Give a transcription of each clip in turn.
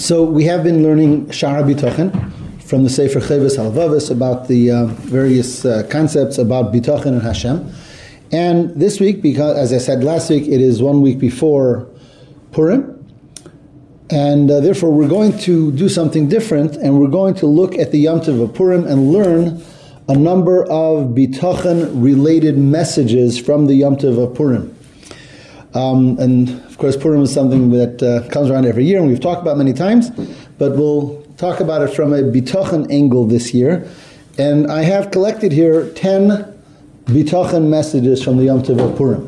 So we have been learning Shara Bitachon from the Sefer Chovos Halevavos about the uh, various uh, concepts about Bitachon and Hashem. And this week, because as I said last week, it is one week before Purim. And uh, therefore, we're going to do something different, and we're going to look at the Yom Tov of Purim and learn a number of Bitachon related messages from the Yom Tov of Purim. Um, and of course, Purim is something that uh, comes around every year, and we've talked about many times, but we'll talk about it from a Bitachon angle this year. And I have collected here 10 Bitachon messages from the Yom Tov of Purim.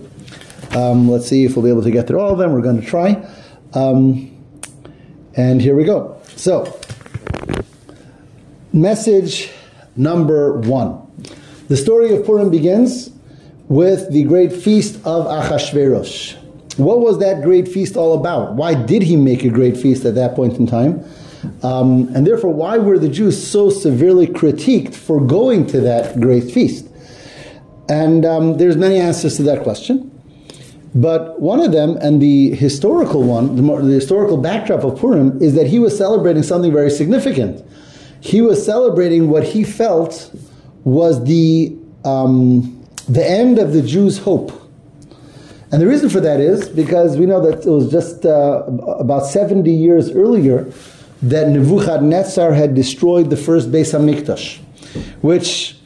Um, let's see if we'll be able to get through all of them. We're going to try. Um, and here we go. So, message number one. The story of Purim begins with the great feast of Achashverosh. What was that great feast all about? Why did he make a great feast at that point in time? Um, and therefore, why were the Jews so severely critiqued for going to that great feast? And um, there's many answers to that question. But one of them, and the historical one, the, the historical backdrop of Purim, is that he was celebrating something very significant. He was celebrating what he felt was the um, the end of the Jews' hope. And the reason for that is because we know that it was just uh, about 70 years earlier that Nebuchadnezzar had destroyed the first Beis HaMikdash, which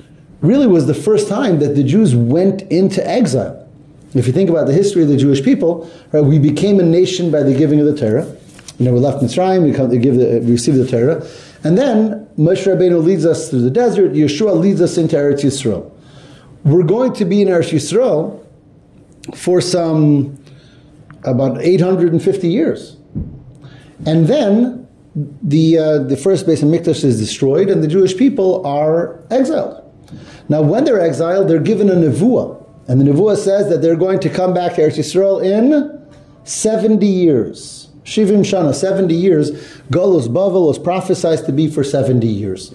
really was the first time that the Jews went into exile. If you think about the history of the Jewish people, right, we became a nation by the giving of the Torah. You know, we left Mitzrayim, we, come, we, give the, we receive the Torah, and then Moshe Rabbeinu leads us through the desert, Yehoshua leads us into Eretz Yisrael we're going to be in Eretz Yisrael for some about 850 years. And then the, uh, the first Beis HaMikdash is destroyed and the Jewish people are exiled. Now, when they're exiled, they're given a nevuah. And the nevuah says that they're going to come back to Eretz Yisrael in 70 years. Shivim Shana, 70 years. Golos Bavel was prophesied to be for 70 years.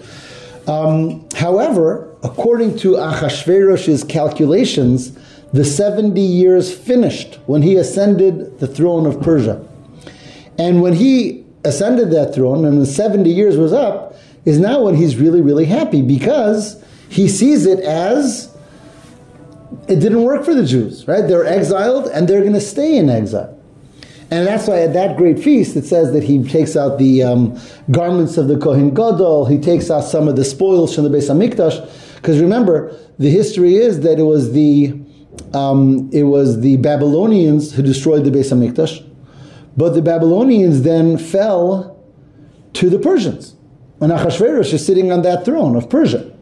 Um, however, according to Achashverosh's calculations, the 70 years finished when he ascended the throne of Persia. And when he ascended that throne and the 70 years was up, is now when he's really, really happy because he sees it as it didn't work for the Jews, right? They're exiled and they're going to stay in exile. And that's why at that great feast it says that he takes out the um, garments of the Kohen Gadol, he takes out some of the spoils from the Beis Hamikdash, because remember, the history is that it was the um, it was the Babylonians who destroyed the Beis Hamikdash, but the Babylonians then fell to the Persians. And Achashverosh is sitting on that throne of Persia.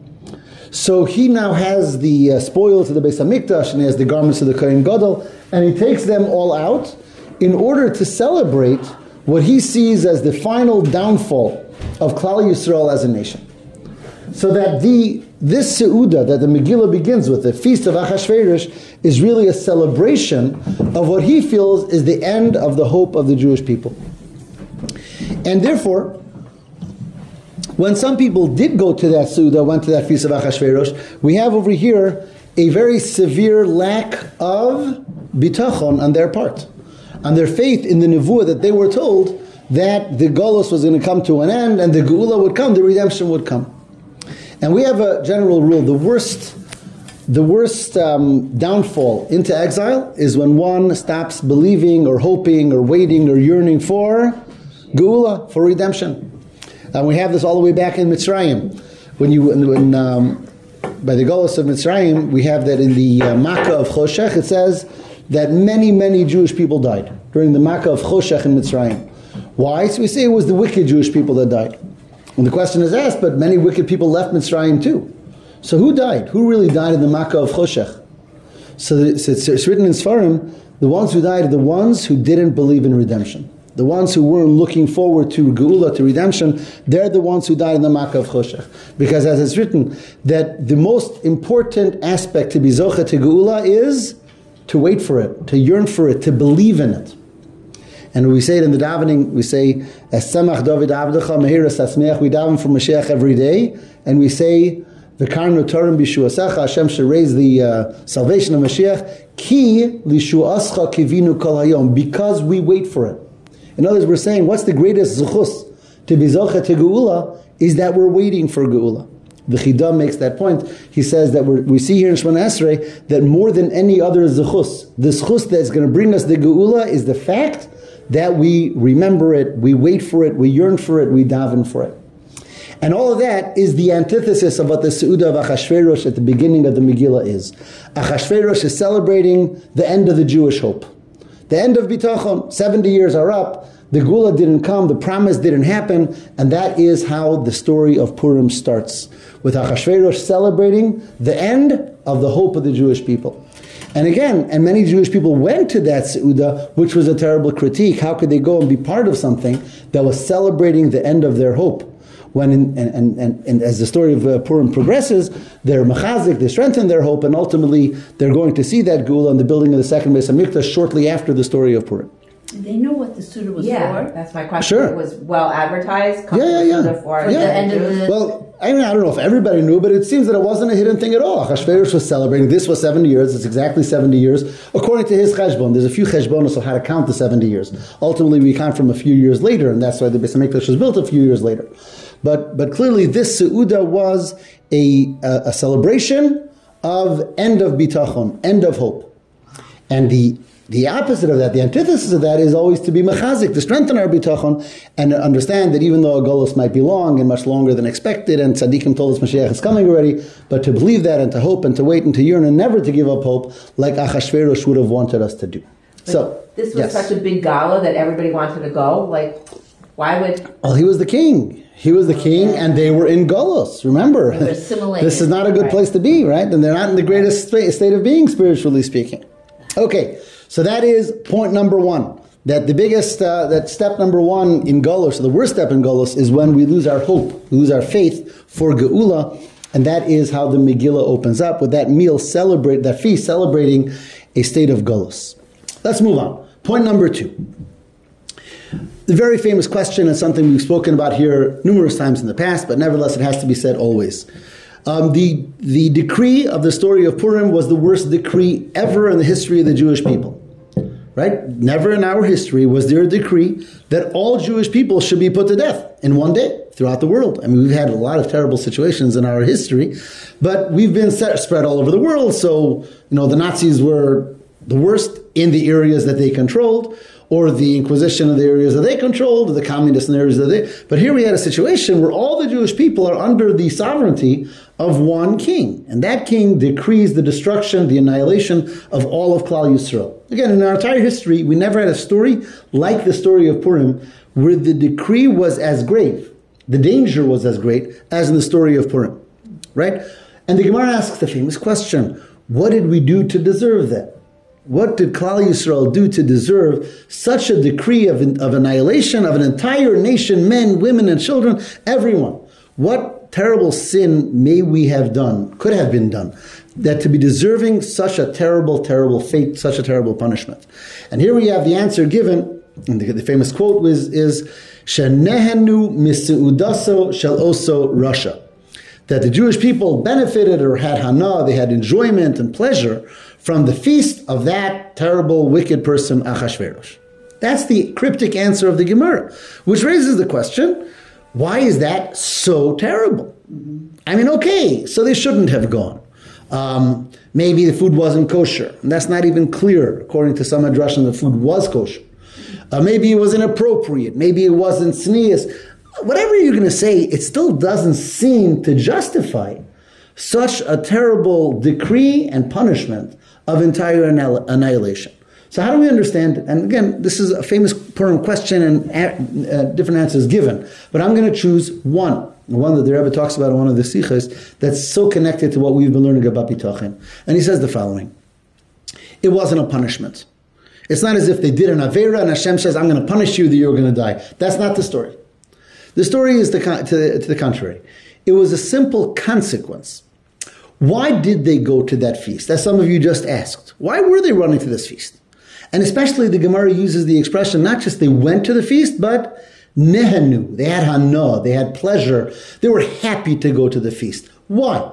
So he now has the uh, spoils of the Beis Hamikdash and he has the garments of the Kohen Gadol, and he takes them all out in order to celebrate what he sees as the final downfall of Klal Yisrael as a nation. So that the this Seuda that the Megillah begins with, the feast of Achashverosh, is really a celebration of what he feels is the end of the hope of the Jewish people. And therefore, when some people did go to that Seuda, went to that feast of Achashverosh, we have over here a very severe lack of bitachon on their part, on their faith in the nevuah that they were told that the Golos was going to come to an end and the Geula would come, the redemption would come. And we have a general rule: the worst, the worst um, downfall into exile is when one stops believing or hoping or waiting or yearning for geula, for redemption. And we have this all the way back in Mitzrayim, when you when um, by the Golos of Mitzrayim, we have that in the uh, Makkah of Choshech, it says that many, many Jewish people died during the Makkah of Choshech in Mitzrayim. Why? So we say it was the wicked Jewish people that died. And the question is asked, but many wicked people left Mitzrayim too. So who died? Who really died in the Makkah of Choshech? So it's, written in Sfarim, the ones who died are the ones who didn't believe in redemption. The ones who weren't looking forward to Geula, to redemption, they're the ones who died in the Makkah of Choshech. Because as it's written, that the most important aspect to be Zocha to Geula is to wait for it, to yearn for it, to believe in it. And we say it in the davening, we say, Esamach David Abdecha Mehiras Asmeach, we daven for Mashiach every day, and we say, the Karnu Torim Bishuasacha, Hashem should raise the uh, salvation of Mashiach, Ki Lishuascha Kivinu Kol Hayom, because we wait for it. In other words, we're saying what's the greatest zuchus to be zocha to geula is that we're waiting for geula. The Chidam makes that point. He says that we see here in Shemona Esrei that more than any other zechus, the zechus that's going to bring us the geula is the fact that we remember it, we wait for it, we yearn for it, we daven for it. And all of that is the antithesis of what the Seudah of Achashverosh at the beginning of the Megillah is. Achashverosh is celebrating the end of the Jewish hope. The end of Bitachon, 70 years are up, the Geula didn't come, the promise didn't happen, and that is how the story of Purim starts, with Achashverosh celebrating the end of the hope of the Jewish people. And again, and many Jewish people went to that Seudah, which was a terrible critique. How could they go and be part of something that was celebrating the end of their hope? when in, and, and, and, as the story of uh, Purim progresses, they're machazik, they strengthen their hope, and ultimately they're going to see that geula and the building of the second Beis Hamikdash shortly after the story of Purim. They know what the Seudah was yeah, for. that's my question. Sure. It was well advertised. Yeah, yeah, yeah. For yeah. the end of the well, I mean, I don't know if everybody knew, but it seems that it wasn't a hidden thing at all. Achashverosh was celebrating. This was 70 years. It's exactly 70 years. According to his cheshbon, there's a few cheshbonos of how to count the 70 years. Ultimately, we count from a few years later, and that's why the Beis Hamikdash was built a few years later. But, but clearly, this Seudah was a, a, a celebration of end of bitachon, end of hope. And the the opposite of that, the antithesis of that, is always to be mechazik, to strengthen our bitachon, and understand that even though a golus might be long and much longer than expected, and tzaddikim told us Mashiach is coming already, but to believe that and to hope and to wait and to yearn and never to give up hope, like Achashverosh would have wanted us to do. But so this was yes. such a big gala that everybody wanted to go. Like, why would? Well, he was the king. He was the king, and they were in Golos. Remember, They were assimilated. this is not a good Right. place to be, right? And they're not in the greatest state of being, spiritually speaking. Okay, so that is point number one. That the biggest, uh, that step number one in Golos, the worst step in Golos, is when we lose our hope, lose our faith for Geula, and that is how the Megillah opens up with that meal celebrate, that feast celebrating a state of Golos. Let's move on. Point number two. The very famous question is something we've spoken about here numerous times in the past, but nevertheless it has to be said always. Um, the, the decree of the story of Purim was the worst decree ever in the history of the Jewish people. Right? Never in our history was there a decree that all Jewish people should be put to death in one day throughout the world. I mean, we've had a lot of terrible situations in our history, but we've been set, spread all over the world. So, you know, the Nazis were the worst in the areas that they controlled, or the Inquisition in the areas that they controlled, or the communists in the areas that they. But here we had a situation where all the Jewish people are under the sovereignty of one king, and that king decrees the destruction, the annihilation of all of Klal Yisrael. Again, in our entire history, we never had a story like the story of Purim, where the decree was as grave, the danger was as great as in the story of Purim, right? And the Gemara asks the famous question: What did we do to deserve that? What did Klal Yisrael do to deserve such a decree of, of annihilation of an entire nation, men, women, and children, everyone? What terrible sin may we have done, could have been done, that to be deserving such a terrible, terrible fate, such a terrible punishment? And here we have the answer given, and the, the famous quote was, is, Shenehenu miseudaso shel oso rasha that the Jewish people benefited or had hana, they had enjoyment and pleasure from the feast of that terrible, wicked person, Achashverosh. That's the cryptic answer of the Gemara, which raises the question why is that so terrible? I mean, okay, so they shouldn't have gone. Um, maybe the food wasn't kosher. That's not even clear. According to some Hadrashim, the food was kosher. Uh, maybe it was inappropriate. Maybe it wasn't tznius whatever you're going to say, it still doesn't seem to justify such a terrible decree and punishment of entire annihilation. So how do we understand it? And again, this is a famous Purim question and a- uh, different answers given. But I'm going to choose one, one that the Rebbe talks about in one of the sichos that's so connected to what we've been learning about Bitachon. And he says the following. It wasn't a punishment. It's not as if they did an Avera and Hashem says, I'm going to punish you that you're going to die. That's not the story. The story is the, to, to the contrary. It was a simple consequence. Why did they go to that feast? As some of you just asked. Why were they running to this feast? And especially the Gemara uses the expression not just they went to the feast, but nehenu. They had hana, they had pleasure. They were happy to go to the feast. Why?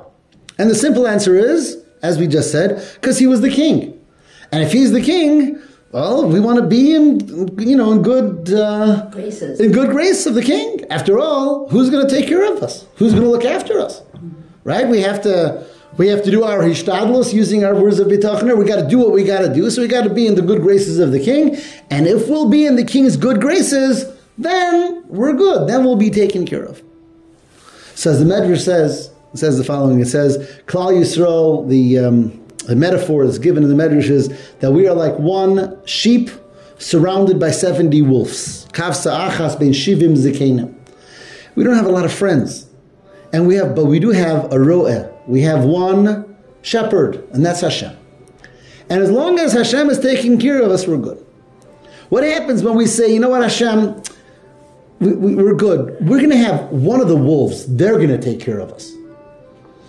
And the simple answer is, as we just said, because he was the king. And if he's the king, Well, we want to be in, you know, in good uh, Graces. in good grace of the king. After all, who's going to take care of us? Who's going to look after us? Right? We have to we have to do our hishtadlus using our words of bitachon. We got to do what we got to do. So we got to be in the good graces of the king. And if we'll be in the king's good graces, then we're good. Then we'll be taken care of. Says the Medrash says says the following. It says Klal Yisrael. The um, the metaphor that's given in the Medrash is that we are like one sheep surrounded by seventy wolves. Kavsa achas ben shivim zikenim. We don't have a lot of friends, and we have, but we do have a roeh. We have one shepherd, and that's Hashem. And as long as Hashem is taking care of us, we're good. What happens when we say, you know what, Hashem, we, we, we're good. We're going to have one of the wolves. They're going to take care of us.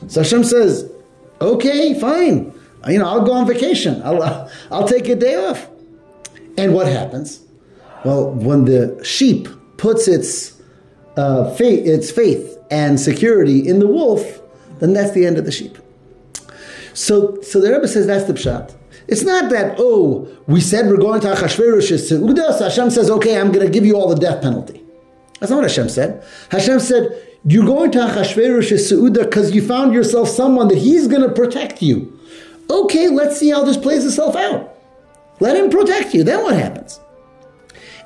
So Hashem says, okay, fine. You know, I'll go on vacation. I'll, I'll take a day off. And what happens? Well, when the sheep puts its uh, faith, its faith and security in the wolf, then that's the end of the sheep. So, so the Rebbe says that's the pshat. It's not that, oh, we said we're going to Achashverosh's Seudah, uh, so Hashem says, okay, I'm going to give you all the death penalty. That's not what Hashem said. Hashem said, you're going to Achashverosh's Seudah uh, because you found yourself someone that he's going to protect you. Okay, let's see how this plays itself out. Let him protect you. Then what happens?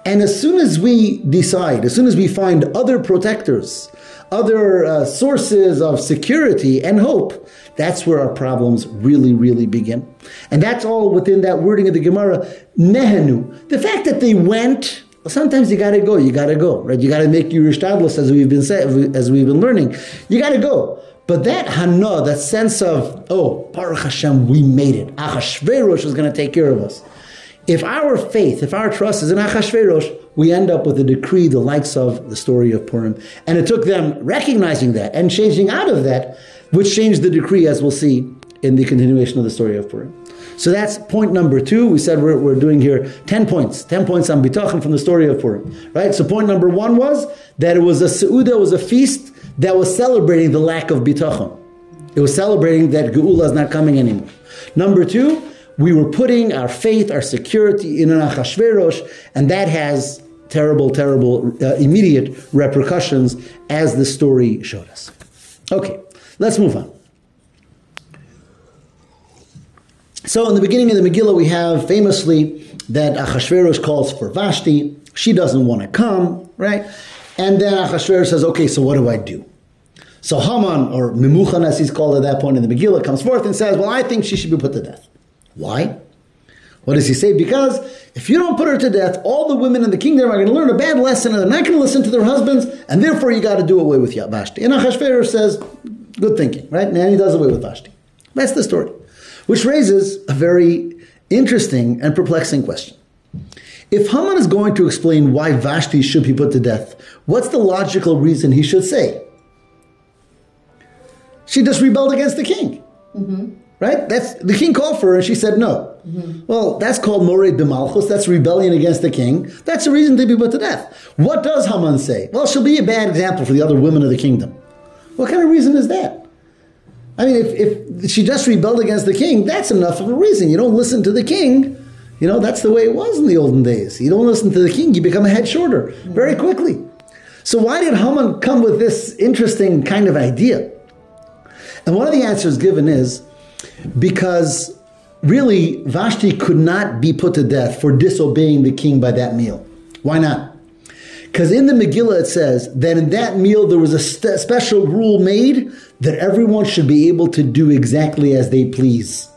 And as soon as we decide, as soon as we find other protectors, other uh, sources of security and hope, that's where our problems really, really begin. And that's all within that wording of the Gemara, nehenu. The fact that they went, well, sometimes you gotta go, you gotta go, right? You gotta make your ishtadlos as we've been say, as we've been learning. You gotta go. But that hana, that sense of, oh, Baruch Hashem, we made it. Achashverosh is gonna take care of us. If our faith, if our trust is in Achashverosh, we end up with a decree the likes of the story of Purim. And it took them recognizing that and changing out of that, which changed the decree, as we'll see in the continuation of the story of Purim. So that's point number two. We said we're, we're doing here 10 points, 10 points on Bitachon from the story of Purim. Right? So point number one was that it was a Seudah, it was a feast that was celebrating the lack of Bitachon. It was celebrating that Geula is not coming anymore. Number two, we were putting our faith, our security in an Achashverosh, and that has terrible, terrible, uh, immediate repercussions as the story showed us. Okay, let's move on. So, in the beginning of the Megillah, we have famously that Achashverosh calls for Vashti. She doesn't want to come, right? And then Achashverosh says, okay, so what do I do? So Haman, or Memuchan as he's called at that point in the Megillah, comes forth and says, well, I think she should be put to death. Why? What does he say? Because if you don't put her to death, all the women in the kingdom are going to learn a bad lesson and they're not going to listen to their husbands, and therefore you got to do away with Vashti. And Achashverosh says, good thinking, right? And he does away with Vashti. That's the story. Which raises a very interesting and perplexing question. If Haman is going to explain why Vashti should be put to death, what's the logical reason he should say? She just rebelled against the king. Mm-hmm. Right? That's the king called for her and she said no. Mm-hmm. Well, that's called Mored B'malchus. That's rebellion against the king. That's a reason to be put to death. What does Haman say? Well, she'll be a bad example for the other women of the kingdom. What kind of reason is that? I mean, if, if she just rebelled against the king, that's enough of a reason. You don't listen to the king. You know, that's the way it was in the olden days. You don't listen to the king, you become a head shorter very quickly. So why did Haman come with this interesting kind of idea? And one of the answers given is because really Vashti could not be put to death for disobeying the king by that meal. Why not? Because in the Megillah it says that in that meal there was a st- special rule made that everyone should be able to do exactly as they please.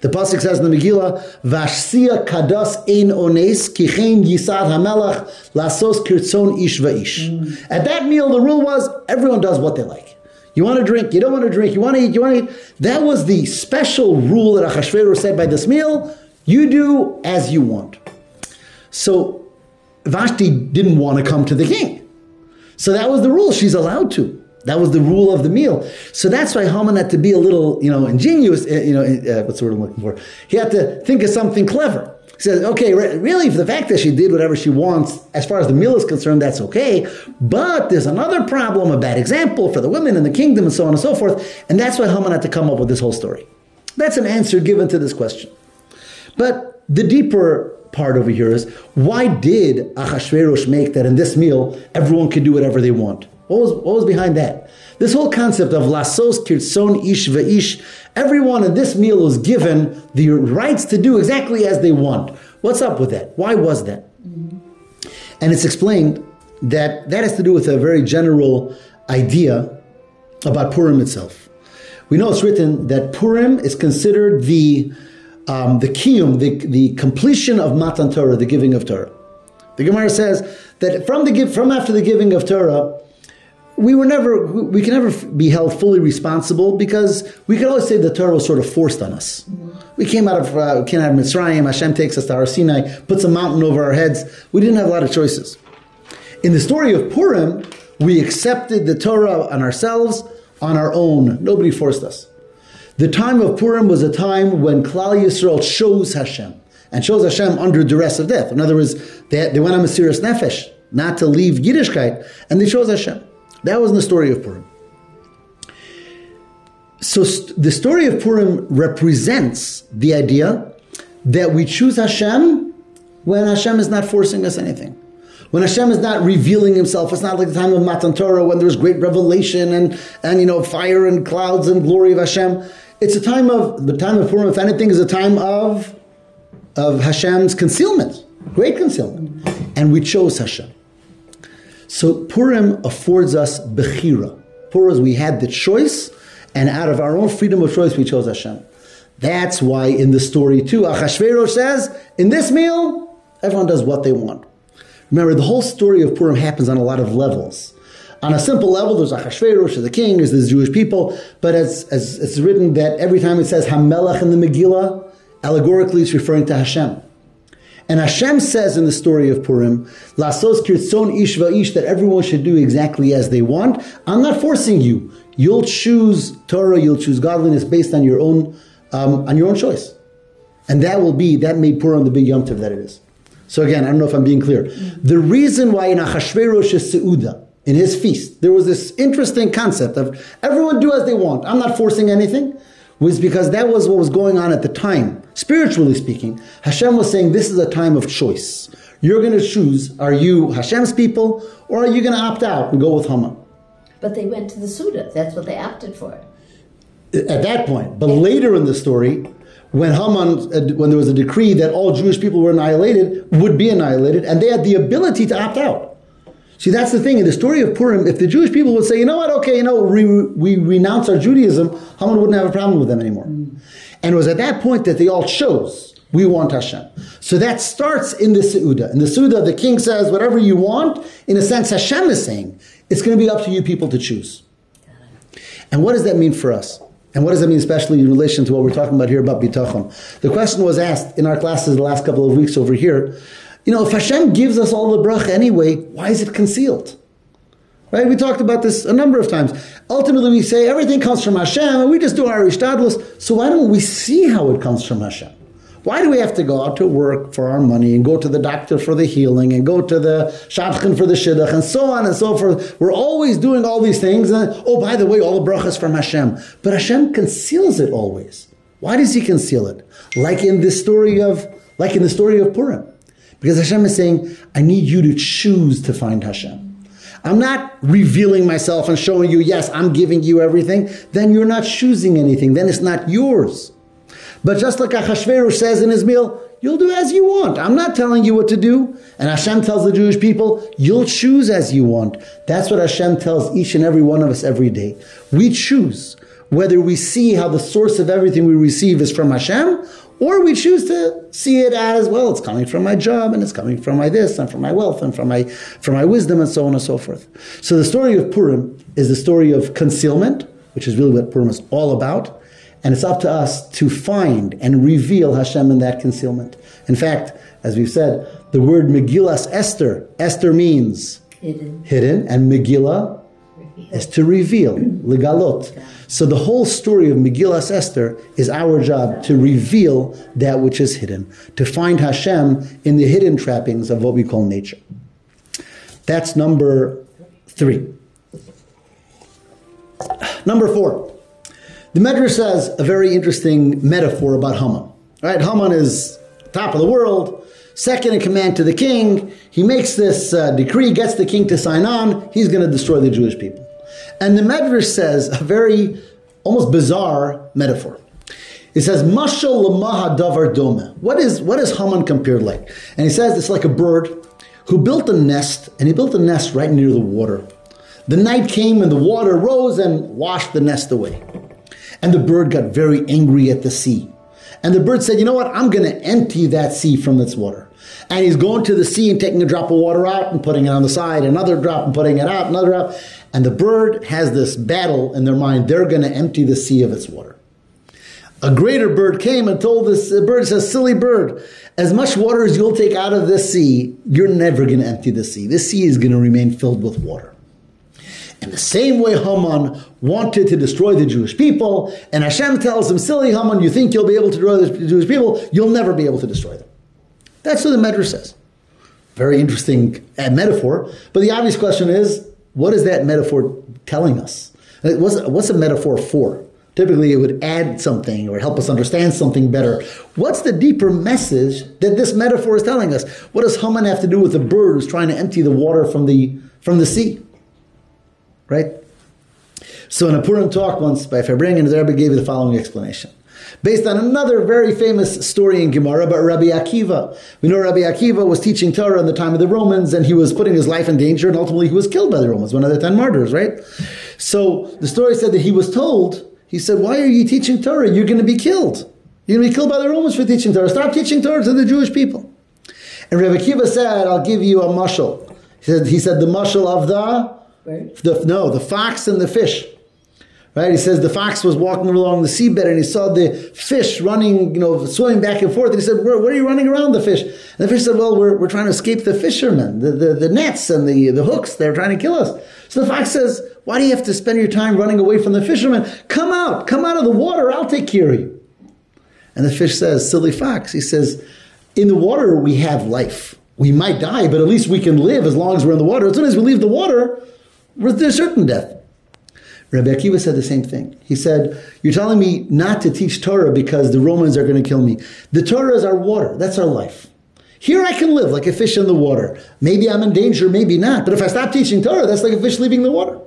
The pasuk says in the Megillah, "Vashsia kadas ein ones kichein yisad hamelach lasos kirtzon ish va'ish." Mm. At that meal, the rule was everyone does what they like. You want to drink, you don't want to drink, you want to eat, you want to eat. That was the special rule that Achashverosh said by this meal. You do as you want. So Vashti didn't want to come to the king. So that was the rule. She's allowed to. That was the rule of the meal. So that's why Haman had to be a little, you know, ingenious. You know, uh, what's the word I'm looking for? He had to think of something clever. Says, okay, really, the fact that she did whatever she wants, as far as the meal is concerned, that's okay. But there's another problem, a bad example for the women in the kingdom, and so on and so forth. And that's why Haman had to come up with this whole story. That's an answer given to this question. But the deeper part over here is why did Achashverosh make that in this meal everyone can do whatever they want? What was, what was behind that? This whole concept of lasos kirtson ish ve'ish, everyone in this meal was given the rights to do exactly as they want. What's up with that? Why was that? And it's explained that that has to do with a very general idea about Purim itself. We know it's written that Purim is considered the um, the kiyum, the, the completion of Matan Torah, the giving of Torah. The Gemara says that from the give, from after the giving of Torah, we were never we can never be held fully responsible because we can always say the Torah was sort of forced on us. We came out of uh, of Mitzrayim. Hashem takes us to Har Sinai, puts a mountain over our heads. We didn't have a lot of choices. In the story of Purim, we accepted the Torah on ourselves on our own. Nobody forced us. The time of Purim was a time when Klal Yisrael chose Hashem and chose Hashem under duress of death. In other words, they, they went on a mesirus nefesh, not to leave Yiddishkeit, and they chose Hashem. That was the story of Purim. So st- the story of Purim represents the idea that we choose Hashem when Hashem is not forcing us anything. When Hashem is not revealing Himself, it's not like the time of Matan Torah when there's great revelation and, and you know fire and clouds and glory of Hashem. It's a time of the time of Purim. If anything, is a time of of Hashem's concealment, great concealment, and we chose Hashem. So Purim affords us bechira. Purim, we had the choice, and out of our own freedom of choice, we chose Hashem. That's why in the story too, Achashverosh says, in this meal, everyone does what they want. Remember, the whole story of Purim happens on a lot of levels. On a simple level, there's Achashverosh, the king, there's the Jewish people, but as, as it's written that every time it says Hamelach in the Megillah, allegorically it's referring to Hashem. And Hashem says in the story of Purim, Lasos kirtzon ish that everyone should do exactly as they want. I'm not forcing you. You'll choose Torah, you'll choose godliness based on your own, um, on your own choice. And that will be, that made Purim the big Yom Tov that it is. So again, I don't know if I'm being clear. The reason why in Achashverosh's Seuda, in his feast, there was this interesting concept of everyone do as they want. I'm not forcing anything was because that was what was going on at the time. Spiritually speaking, Hashem was saying this is a time of choice. You're going to choose, are you Hashem's people or are you going to opt out and go with Haman? But they went to the Suda. That's what they opted for. At that point. But later in the story, when Haman, when there was a decree that all Jewish people were annihilated, would be annihilated, and they had the ability to opt out. See, that's the thing. In the story of Purim, if the Jewish people would say, you know what, okay, you know, we, we renounce our Judaism, Haman wouldn't have a problem with them anymore. Mm. And it was at that point that they all chose, we want Hashem. So that starts in the Seuda. In the Seuda, the king says, whatever you want, in a sense, Hashem is saying, it's going to be up to you people to choose. And what does that mean for us? And what does that mean, especially in relation to what we're talking about here about bitachon? The question was asked in our classes the last couple of weeks over here you know, if Hashem gives us all the bracha anyway, why is it concealed? Right? We talked about this a number of times. Ultimately, we say everything comes from Hashem, and we just do our ishtadlus. So why don't we see how it comes from Hashem? Why do we have to go out to work for our money and go to the doctor for the healing and go to the shadchan for the shidduch and so on and so forth? We're always doing all these things. And oh, by the way, all the brachas from Hashem. But Hashem conceals it always. Why does He conceal it? Like in the story of, like in the story of Purim. Because Hashem is saying, I need you to choose to find Hashem. I'm not revealing myself and showing you, yes, I'm giving you everything. Then you're not choosing anything. Then it's not yours. But just like Achashverosh says in his meal, you'll do as you want. I'm not telling you what to do. And Hashem tells the Jewish people, you'll choose as you want. That's what Hashem tells each and every one of us every day. We choose whether we see how the source of everything we receive is from Hashem or we choose to see it as, well, it's coming from my job and it's coming from my this and from my wealth and from my, from my wisdom and so on and so forth. So the story of Purim is the story of concealment, which is really what Purim is all about. And it's up to us to find and reveal Hashem in that concealment. In fact, as we've said, the word Megillas Esther, Esther means hidden, hidden and Megillah is to reveal, legalot. So the whole story of Megillas Esther is our job to reveal that which is hidden, to find Hashem in the hidden trappings of what we call nature. That's number three. Number four. The Medrash says a very interesting metaphor about Haman. Right? Haman is top of the world. second in command to the king. He makes this uh, decree, gets the king to sign on. He's going to destroy the Jewish people. And the Medrash says a very almost bizarre metaphor. It says, Mashal lamaha davar dome. What is, what is Haman compared like? And he says it's like a bird who built a nest, and he built a nest right near the water. The night came and the water rose and washed the nest away. And the bird got very angry at the sea. And the bird said, You know what? I'm going to empty that sea from its water. And he's going to the sea and taking a drop of water out and putting it on the side, another drop and putting it out, another drop. And the bird has this battle in their mind. They're going to empty the sea of its water. A greater bird came and told this bird, says, Silly bird, as much water as you'll take out of this sea, you're never going to empty the sea. This sea is going to remain filled with water. In the same way, Haman wanted to destroy the Jewish people, and Hashem tells him, Silly Haman, you think you'll be able to destroy the Jewish people? You'll never be able to destroy them. That's what the Medrash says. Very interesting uh, metaphor. But the obvious question is, what is that metaphor telling us? What's, what's a metaphor for? Typically, it would add something or help us understand something better. What's the deeper message that this metaphor is telling us? What does Haman have to do with the bird who's trying to empty the water from the, from the sea? Right? So in a Purim talk once by Farbrengen, the Rebbe gave the following explanation. Based on another very famous story in Gemara about Rabbi Akiva. We know Rabbi Akiva was teaching Torah in the time of the Romans and he was putting his life in danger and ultimately he was killed by the Romans, one of the ten martyrs, right? So the story said that he was told, he said, why are you teaching Torah? You're going to be killed. You're going to be killed by the Romans for teaching Torah. Stop teaching Torah to the Jewish people. And Rabbi Akiva said, I'll give you a mushal. He said, he said the mushal of the the, no, the fox and the fish. Right? He says the fox was walking along the seabed and he saw the fish running, you know, swimming back and forth. And he said, where, where are you running around the fish? And the fish said, well, we're, we're trying to escape the fishermen, the, the, the nets and the, the hooks. They're trying to kill us. So the fox says, why do you have to spend your time running away from the fishermen? Come out, come out of the water. I'll take care of you. And the fish says, silly fox. He says, in the water we have life. We might die, but at least we can live as long as we're in the water. As soon as we leave the water, there's certain death. Rabbi Akiva said the same thing. He said, You're telling me not to teach Torah because the Romans are going to kill me. The Torah is our water, that's our life. Here I can live like a fish in the water. Maybe I'm in danger, maybe not. But if I stop teaching Torah, that's like a fish leaving the water.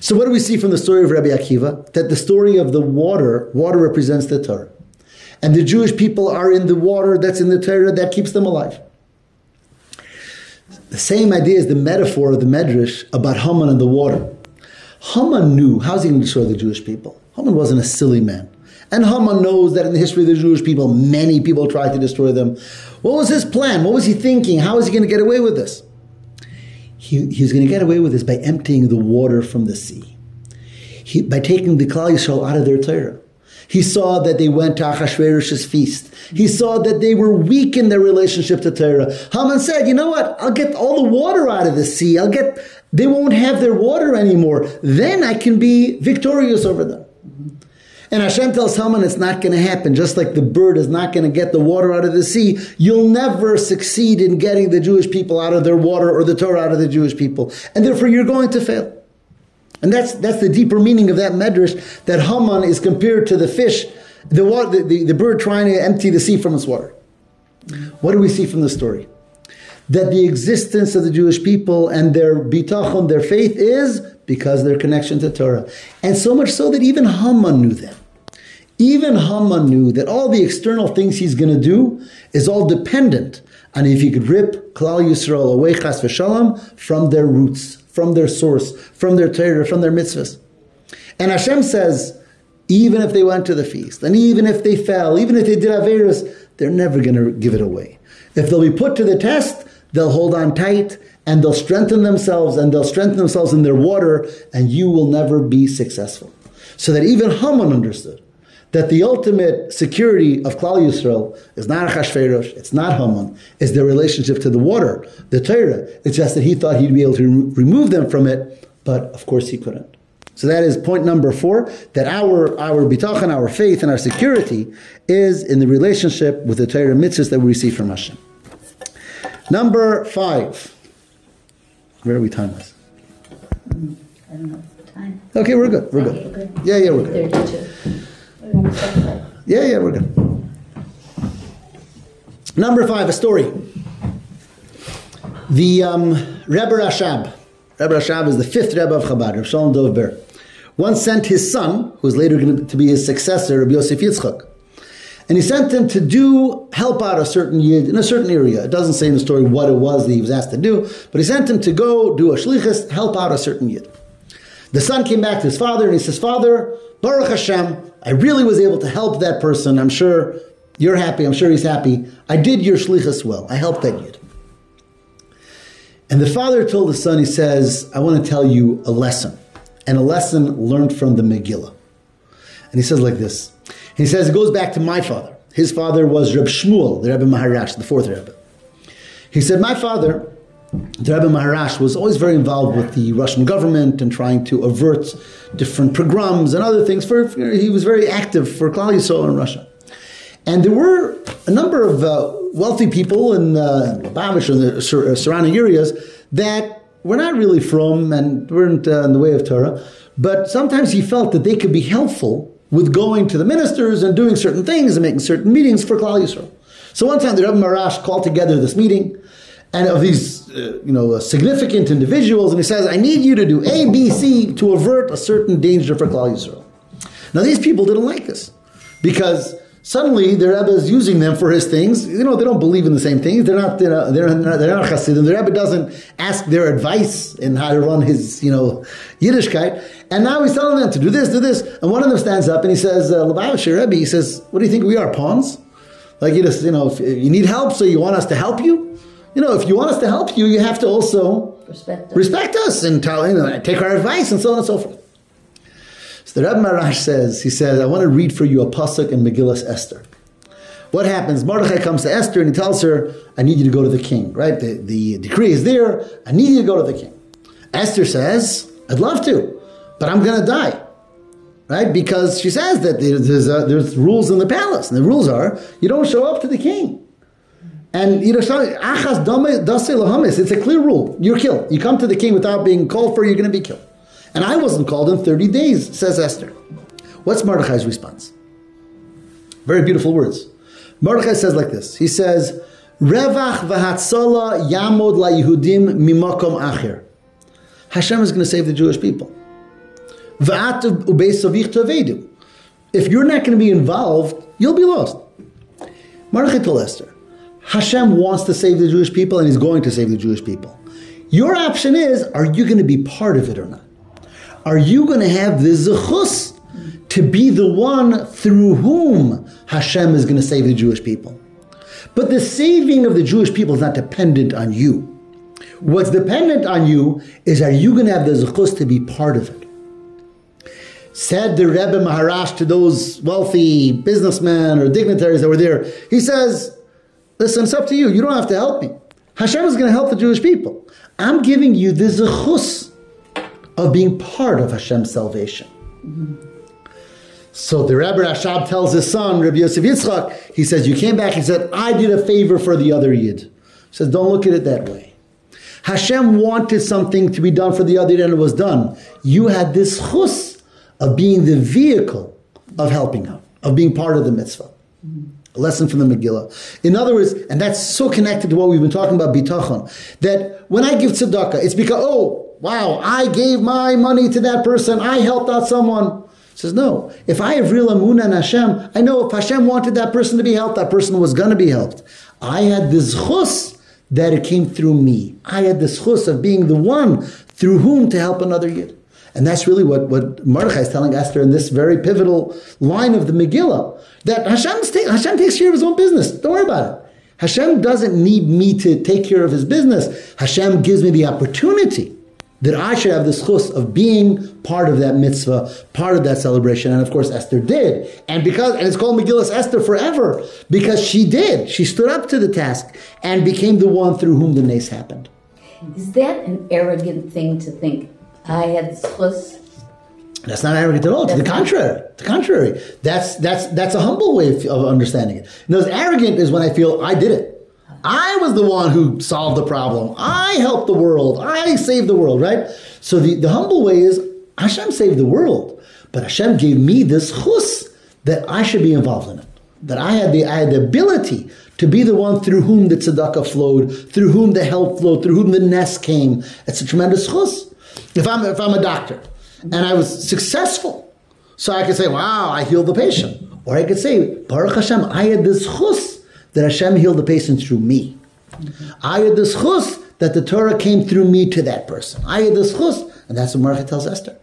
So, what do we see from the story of Rabbi Akiva? That the story of the water, water represents the Torah. And the Jewish people are in the water that's in the Torah that keeps them alive. The same idea is the metaphor of the Medrash about Haman and the water. Haman knew, how's he going to destroy the Jewish people? Haman wasn't a silly man. And Haman knows that in the history of the Jewish people, many people tried to destroy them. What was his plan? What was he thinking? How is he going to get away with this? He, he's going to get away with this by emptying the water from the sea, he, by taking the Klal Yisrael out of their Torah. He saw that they went to Achashverosh's feast. He saw that they were weak in their relationship to Torah. Haman said, you know what? I'll get all the water out of the sea. I'll get, they won't have their water anymore. Then I can be victorious over them. And Hashem tells Haman it's not going to happen. Just like the bird is not going to get the water out of the sea, you'll never succeed in getting the Jewish people out of their water or the Torah out of the Jewish people. And therefore you're going to fail. And that's, that's the deeper meaning of that medrash, that Haman is compared to the fish, the, water, the, the bird trying to empty the sea from its water. What do we see from the story? That the existence of the Jewish people and their bitachon, their faith, is because their connection to Torah. And so much so that even Haman knew that. Even Haman knew that all the external things he's going to do is all dependent on if he could rip Klal Yisrael away, chas v'shalom, from their roots, from their source, from their Torah, from their mitzvahs. And Hashem says, even if they went to the feast, and even if they fell, even if they did Averis, they're never going to give it away. If they'll be put to the test, they'll hold on tight and they'll strengthen themselves and they'll strengthen themselves in their water, and you will never be successful. So that even Haman understood that the ultimate security of Klal Yisrael is not Achashverosh, it's not Haman, it's their relationship to the water, the Torah. It's just that he thought he'd be able to remove them from it, but of course he couldn't. So that is point number four, that our, our bitachon, our faith, and our security is in the relationship with the Torah mitzvahs that we receive from Hashem. Number five. Where are we time-wise? I don't know. Time. Okay, we're good. We're Okay, good. good. Yeah, yeah, we're good. 32. Yeah, yeah, we're good. Number five, a story. The um, Rebbe Rashab, Rebbe Rashab is the fifth Rebbe of Chabad, Reb Shalom Dov Ber, once sent his son, who was later going to be his successor, Rabbi Yosef Yitzchak, and he sent him to do help out a certain yid in a certain area. It doesn't say in the story what it was that he was asked to do, but he sent him to go do a shlichus, help out a certain yid. The son came back to his father and he says, Father, Baruch Hashem, I really was able to help that person. I'm sure you're happy. I'm sure he's happy. I did your shlichus well. I helped that yid. And the father told the son, he says, I want to tell you a lesson, and a lesson learned from the Megillah. And he says like this. He says, it goes back to my father. His father was Reb Shmuel, the Rebbe Maharash, the fourth Rebbe. He said, my father, the Rebbe Maharash, was always very involved with the Russian government and trying to avert different pogroms and other things. For, he was very active for Klal Yisrael in Russia. And there were a number of uh, wealthy people in uh, Lubavitch and the sur- uh, surrounding areas that were not really from and weren't uh, in the way of Torah, but sometimes he felt that they could be helpful with going to the ministers and doing certain things and making certain meetings for Klal Yisrael. So one time the Rebbe Maharash called together this meeting and of these uh, you know uh, significant individuals and he says, I need you to do A, B, C to avert a certain danger for Klal Yisrael. Now these people didn't like this because suddenly the Rebbe is using them for his things. You know, they don't believe in the same things. They're not, they're not, they're not, they're not Hasidim. The Rebbe doesn't ask their advice in how to run his, you know, Yiddishkeit. And now he's telling them to do this, do this. And one of them stands up and he says, uh, Rebbe, he says, what do you think we are, pawns? Like you just, you know, if you need help, so you want us to help you? You know, if you want us to help you, you have to also Respect us. respect us and tell, you know, take our advice and so on and so forth. The Rebbe Maharash says, he says, I want to read for you a pasuk in Megillas Esther. What happens? Mordechai comes to Esther and he tells her, I need you to go to the king, right? The, the decree is there. I need you to go to the king. Esther says, I'd love to, but I'm going to die. Right? Because she says that there's, there's, rules in the palace. And the rules are, you don't show up to the king. And you know, achas. It's a clear rule. You're killed. You come to the king without being called for, you're going to be killed. And I wasn't called in 30 days, says Esther. What's Mordechai's response? Very beautiful words. Mordechai says like this. He says, Revach v'hatzala yamod la Yehudim mimakom acher. Hashem is going to save the Jewish people. If you're not going to be involved, you'll be lost. Mordechai told Esther, Hashem wants to save the Jewish people and he's going to save the Jewish people. Your option is, are you going to be part of it or not? Are you going to have the zechus to be the one through whom Hashem is going to save the Jewish people? But the saving of the Jewish people is not dependent on you. What's dependent on you is are you going to have the zechus to be part of it? Said the Rebbe Maharash to those wealthy businessmen or dignitaries that were there, he says, Listen, it's up to you. You don't have to help me. Hashem is going to help the Jewish people. I'm giving you the zechus of being part of Hashem's salvation. So the Rebbe Rashab tells his son, Rabbi Yosef Yitzchak, he says, You came back, he said, I did a favor for the other Yid. He says, Don't look at it that way. Hashem wanted something to be done for the other Yid and it was done. You had the zechus of being the vehicle of helping out, of being part of the mitzvah. A lesson from the Megillah. In other words, and that's so connected to what we've been talking about, bitachon, that when I give tzedakah, it's because, oh, wow, I gave my money to that person, I helped out someone. He says, no. If I have real amunah in Hashem, I know if Hashem wanted that person to be helped, that person was going to be helped. I had the zechus that it came through me. I had the zechus of being the one through whom to help another yid. And that's really what, what Mordechai is telling Esther in this very pivotal line of the Megillah. That Hashem, Hashem takes care of his own business. Don't worry about it. Hashem doesn't need me to take care of his business. Hashem gives me the opportunity that I should have the chus of being part of that mitzvah, part of that celebration. And of course, Esther did. And because, and it's called Megillus Esther forever, because she did. She stood up to the task and became the one through whom the nace happened. Is that an arrogant thing to think? I had the zechus. That's not arrogant at all. To the contrary. To the contrary. That's that's that's a humble way of, of understanding it. No, arrogant is when I feel I did it. I was the one who solved the problem. I helped the world. I saved the world, right? So the, the humble way is Hashem saved the world, but Hashem gave me the zechus that I should be involved in it. That I had the I had the ability to be the one through whom the tzedakah flowed, through whom the help flowed, through whom the nest came. It's a tremendous chus. If I'm, if I'm a doctor and I was successful, so I could say, wow, I healed the patient. Or I could say, Baruch Hashem, I had the zechus that Hashem healed the patient through me. I had this chus that the Torah came through me to that person. I had this chus, and that's what Mordechai tells Esther.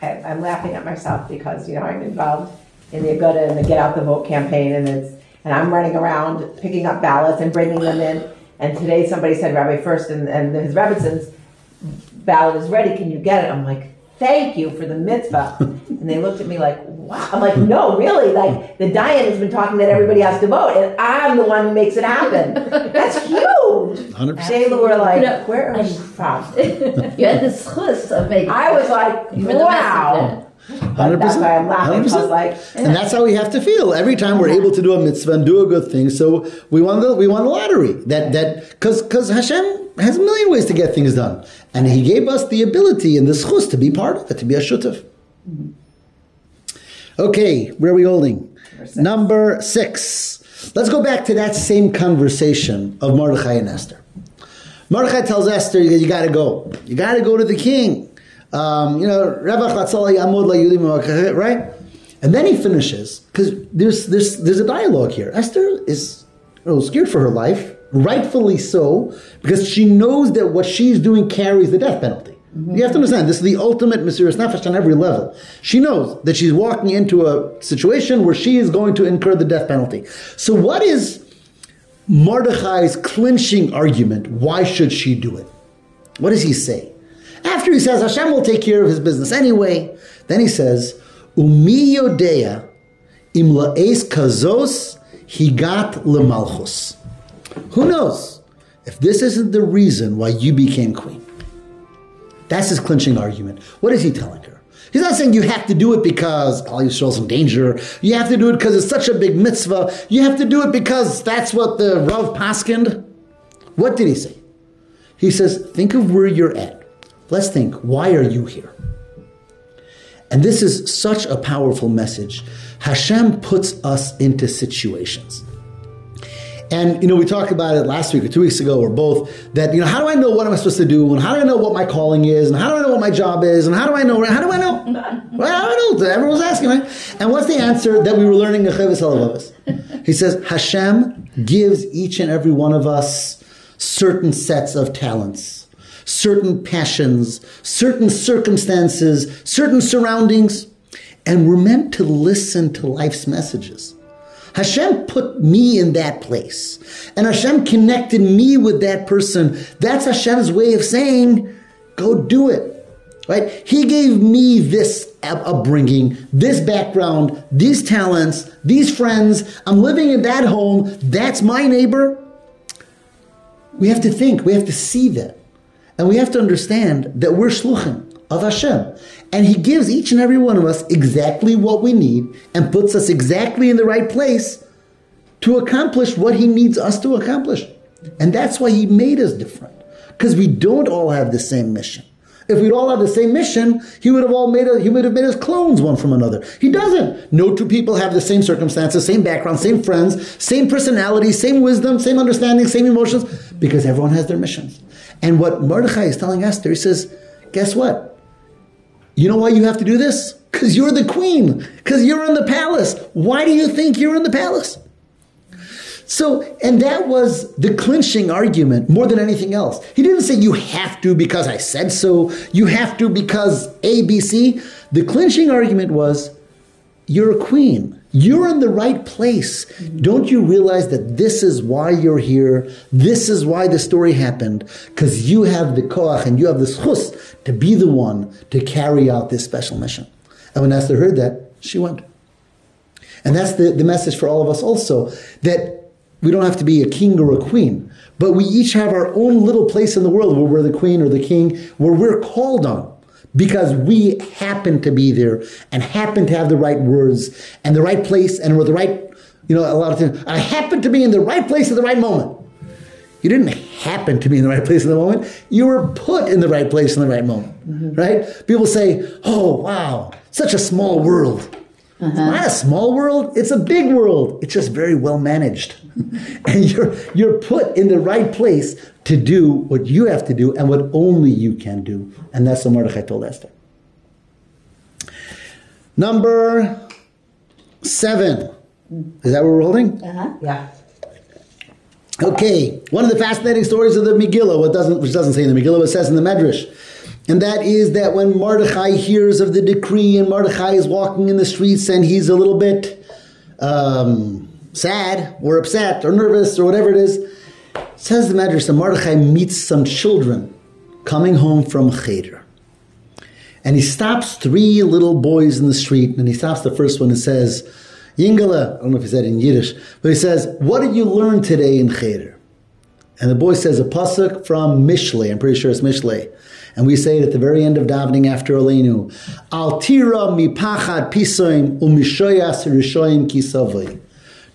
I, I'm laughing at myself because, you know, I'm involved in the Aguda and the Get Out the Vote campaign and it's, and I'm running around picking up ballots and bringing them in. And today somebody said, Rabbi First and, and his Rebbitzins ballot is ready, can you get it? I'm like, thank you for the mitzvah. and they looked at me like, wow. I'm like, no, really? Like, the Dayan has been talking that everybody has to vote, and I'm the one who makes it happen. That's huge. 100%. They were like, You know, where are I- you from? You had this chus of making. I was like, You were the wow. But that's why I'm laughing. I was 100%. like, And that's how we have to feel every time we're able to do a mitzvah and do a good thing. So we won the we won the lottery. That that because because Hashem has a million ways to get things done, and He gave us the ability and the schus to be part of it, to be a shutaf. Okay, where are we holding? six. Number six. Let's go back to that same conversation of Mordechai and Esther. Mordechai tells Esther, you, you got to go. You got to go to the king. Um, you know, Revach Latzala Yamud LaYudim Mawakah, right? And then he finishes because there's there's there's a dialogue here. Esther is you know, scared for her life, rightfully so, because she knows that what she's doing carries the death penalty. You have to understand this is the ultimate mesirus nefesh on every level. She knows that she's walking into a situation where she is going to incur the death penalty. So, what is Mordechai's clinching argument? Why should she do it? What does he say? After he says Hashem will take care of his business anyway, then he says, Umi yodea im la'es kazos higat lemalchus. Who knows if this isn't the reason why you became queen? That's his clinching argument. What is he telling her? He's not saying you have to do it because Al Yisrael's in danger. You have to do it because it's such a big mitzvah. You have to do it because that's what the Rav paskind. What did he say? He says, think of where you're at. Let's think, why are you here? And this is such a powerful message. Hashem puts us into situations. And you know, we talked about it last week or two weeks ago, or both. That you know, how do I know what I'm supposed to do, and how do I know what my calling is, and how do I know what my job is, and how do I know? How do I know? Well, I don't know. Everyone was asking, right? And what's the answer that we were learning in Chovos Halevavos? He says Hashem gives each and every one of us certain sets of talents, certain passions, certain circumstances, certain surroundings, and we're meant to listen to life's messages. Hashem put me in that place. And Hashem connected me with that person. That's Hashem's way of saying, go do it. Right? He gave me this upbringing, this background, these talents, these friends. I'm living in that home. That's my neighbor. We have to think, we have to see that. And we have to understand that we're shluchim of Hashem. And He gives each and every one of us exactly what we need and puts us exactly in the right place to accomplish what He needs us to accomplish. And that's why He made us different. Because we don't all have the same mission. If we'd all have the same mission, he would have all made a, he would have made us clones one from another. He doesn't. No two people have the same circumstances, same background, same friends, same personality, same wisdom, same understanding, same emotions, because everyone has their missions. And what Mordechai is telling Esther, he says, guess what? You know why you have to do this? Because you're the queen. Because you're in the palace. Why do you think you're in the palace? So, and that was the clinching argument more than anything else. He didn't say you have to because I said so, you have to because A, B, C. The clinching argument was you're a queen. You're in the right place. Mm-hmm. Don't you realize that this is why you're here? This is why the story happened. Because you have the koach and you have the schus to be the one to carry out this special mission. And when Esther heard that, she went. And that's the, the message for all of us also that we don't have to be a king or a queen, but we each have our own little place in the world where we're the queen or the king, where we're called on because we happen to be there and happen to have the right words and the right place and we're the right, you know, a lot of times, I happen to be in the right place at the right moment. You didn't happen to be in the right place in the moment. You were put in the right place in the right moment, mm-hmm. right? People say, oh, wow, such a small world. It's not a small world, it's a big world. It's just very well managed. and you're you're put in the right place to do what you have to do and what only you can do. And that's what Mordechai told Esther. Number seven. Is that what we're holding? Uh-huh. Yeah. Okay, one of the fascinating stories of the Megillah, what doesn't, which doesn't say in the Megillah, but says in the Medrash, and that is that when Mordechai hears of the decree and Mordechai is walking in the streets and he's a little bit um, sad or upset or nervous or whatever it is, says the Medrash that Mordechai meets some children coming home from Cheder. And he stops three little boys in the street, and he stops the first one and says, Yingala, I don't know if he said in Yiddish, but he says, What did you learn today in Cheder? And the boy says a pasuk from Mishlei. I'm pretty sure it's Mishlei. And we say it at the very end of davening after Aleinu. Al tira mipachad pisoim umishoyas rishoyim kisavoi.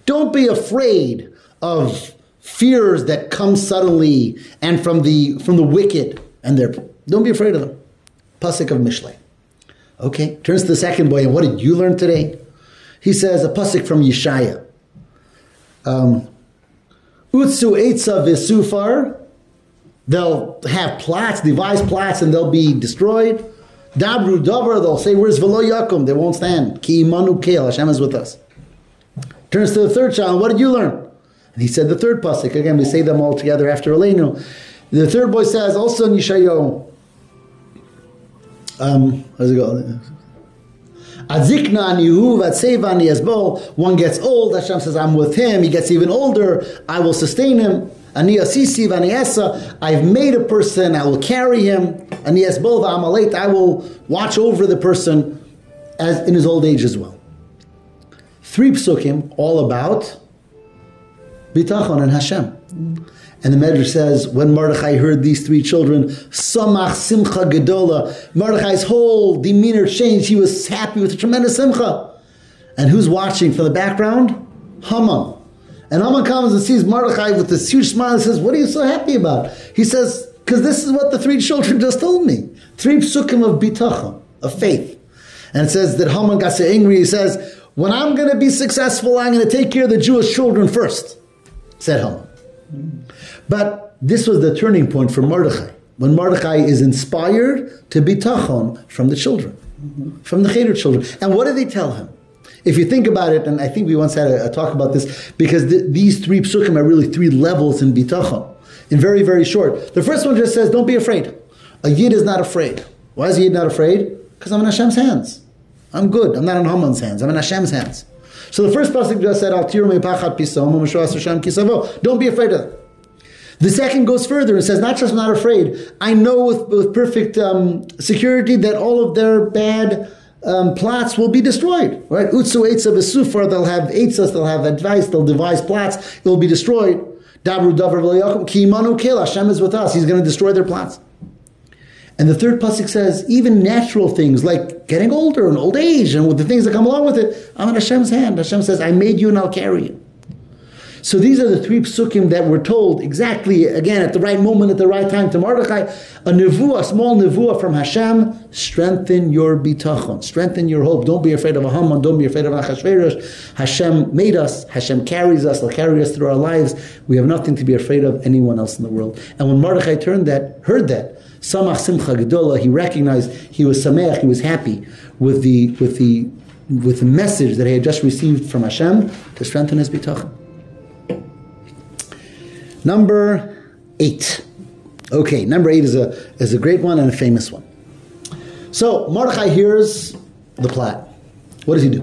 Don't be afraid of fears that come suddenly and from the from the wicked and their don't be afraid of them. Pasuk of Mishlei. Okay, turns to the second boy, and what did you learn today? He says a pasuk from Yeshaya. Um, Utsu Eitza Vesufar. They'll have plots, devise plots, and they'll be destroyed. Dabru Dover, they'll say, Where's Velo Yakum? They won't stand. Ki Manu Kel, Hashem is with us. Turns to the third child, what did you learn? And he said the third pasuk. Again, we say them all together after Aleinu. The third boy says, also Yeshayahu, um, how's it go? Azikna anihu vatseva yasbol. One gets old. Hashem says, "I'm with him." He gets even older. I will sustain him. Ani asisi v'aniesa. I've made a person. I will carry him. Ani yasbol v'amaleit. I will watch over the person as in his old age as well. Three psukim all about bitachon and Hashem. And the Medrash says, when Mordechai heard these three children, Samach Simcha Gedola, Mordechai's whole demeanor changed. He was happy with a tremendous Simcha. And who's watching from the background? Haman. And Haman comes and sees Mordechai with this huge smile and says, What are you so happy about? He says, Because this is what the three children just told me. Three psukim of bitachon, of faith. And it says that Haman got so angry, he says, When I'm going to be successful, I'm going to take care of the Jewish children first, said Haman. But this was the turning point for Mordechai. When Mordechai is inspired to bitachon from the children, from the Cheder children. And what do they tell him? If you think about it, and I think we once had a, a talk about this, because th- these three psukim are really three levels in bitachon, in very, very short. The first one just says, don't be afraid. A yid is not afraid. Why is a yid not afraid? Because I'm in Hashem's hands. I'm good. I'm not in Haman's hands. I'm in Hashem's hands. So the first pasuk just said, Al pisom. Don't be afraid of them. The second goes further and says, not just I'm not afraid, I know with, with perfect um, security that all of their bad um, plots will be destroyed. Right? Utsu Eitza Vesufar, they'll have Eitzas, they'll have advice, they'll devise plots, it will be destroyed. Dabru Davar Ki Manu Kel, Hashem is with us, He's going to destroy their plots. And the third pasuk says, even natural things like getting older and old age and with the things that come along with it, I'm in Hashem's hand. Hashem says, I made you and I'll carry you. So these are the three psukim that were told exactly, again, at the right moment, at the right time to Mordechai. A nevuah, a small nevuah from Hashem, strengthen your bitachon, strengthen your hope. Don't be afraid of a Haman, don't be afraid of Achashverosh. Hashem made us, Hashem carries us, He'll carry us through our lives. We have nothing to be afraid of anyone else in the world. And when Mordechai turned that, heard that, Samach Simcha Gedola, he recognized he was sameach, he was happy with the with the with the message that he had just received from Hashem to strengthen his bitachon. Number eight. Okay, number eight is a is a great one and a famous one. So Mordechai hears the plot. What does he do?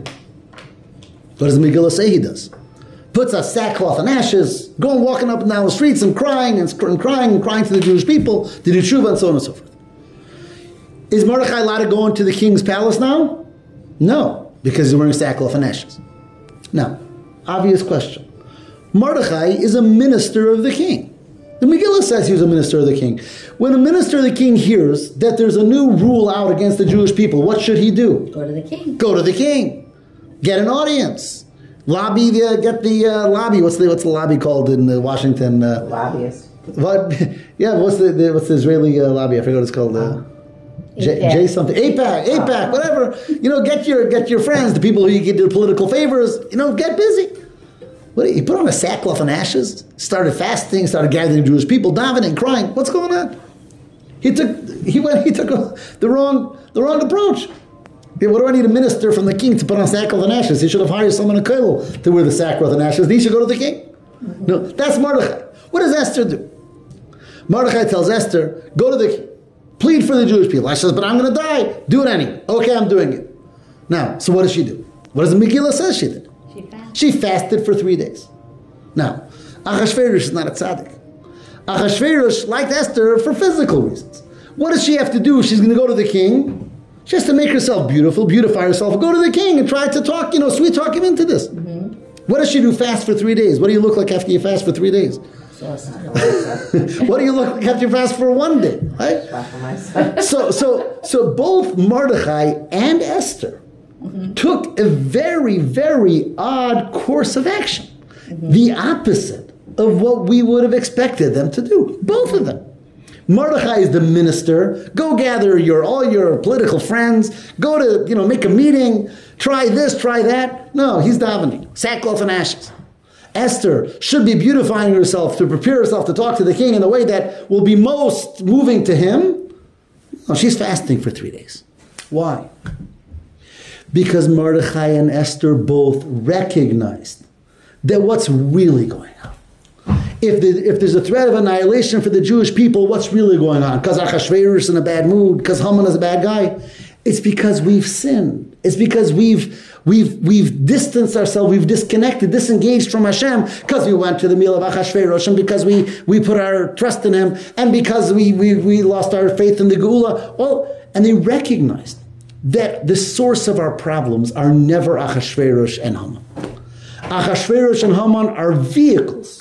What does the Megillah say he does? Puts a sackcloth and ashes, going walking up and down the streets and crying and, and crying and crying to the Jewish people, to do tshuva and so on and so forth. Is Mordechai allowed to go into the king's palace now? No, because he's wearing sackcloth and ashes. Now, obvious question. Mordechai is a minister of the king. The Megillah says he was a minister of the king. When a minister of the king hears that there's a new rule out against the Jewish people, what should he do? Go to the king. Go to the king. Get an audience. Lobby the get the uh, lobby. What's the what's the lobby called in uh, Washington? Uh, Lobbyists. what? Yeah. What's the, the what's the Israeli uh, lobby? I forget what it's called. Uh, J, J something, AIPAC, AIPAC, whatever. You know, get your get your friends, the people who you get the political favors. You know, get busy. What, he put on a sackcloth and ashes, started fasting, started gathering Jewish people, davening, crying. What's going on? He took he went he took a, the wrong the wrong approach. What do I need a minister from the king to put on sackcloth and ashes? He should have hired someone in Kailul to wear the sackcloth and ashes. He should go to the king. No, that's Mordechai. What does Esther do? Mordechai tells Esther, go to the king. Plead for the Jewish people. I says, but I'm going to die. Do it anyway. Okay, I'm doing it. Now, so what does she do? What does Megillah says she did? She found. She fasted for three days. Now, Achashverosh is not a tzaddik. Achashverosh liked Esther for physical reasons. What does she have to do? She's going to go to the king. She has to make herself beautiful, beautify herself, go to the king and try to talk, you know, sweet talk him into this. What does she do? Fast for three days. What do you look like after you fast for three days? what do you look like after you fast for one day? Right? So so so both Mordechai and Esther took a very very odd course of action, the opposite of what we would have expected them to do. Both of them. Mordechai is the minister. Go gather your all your political friends. Go to you know make a meeting. Try this, try that. No, he's davening, sackcloth and ashes. Esther should be beautifying herself to prepare herself to talk to the king in a way that will be most moving to him. She's fasting for three days. Why? Because Mordechai and Esther both recognized that what's really going. If, the, if there's a threat of annihilation for the Jewish people, what's really going on? Because Achashverosh is in a bad mood, because Haman is a bad guy. It's because we've sinned. It's because we've we've we've distanced ourselves, we've disconnected, disengaged from Hashem, because we went to the meal of Achashverosh, and because we, we put our trust in him, and because we, we, we lost our faith in the Geula. Well, and they recognized that the source of our problems are never Achashverosh and Haman. Achashverosh and Haman are vehicles.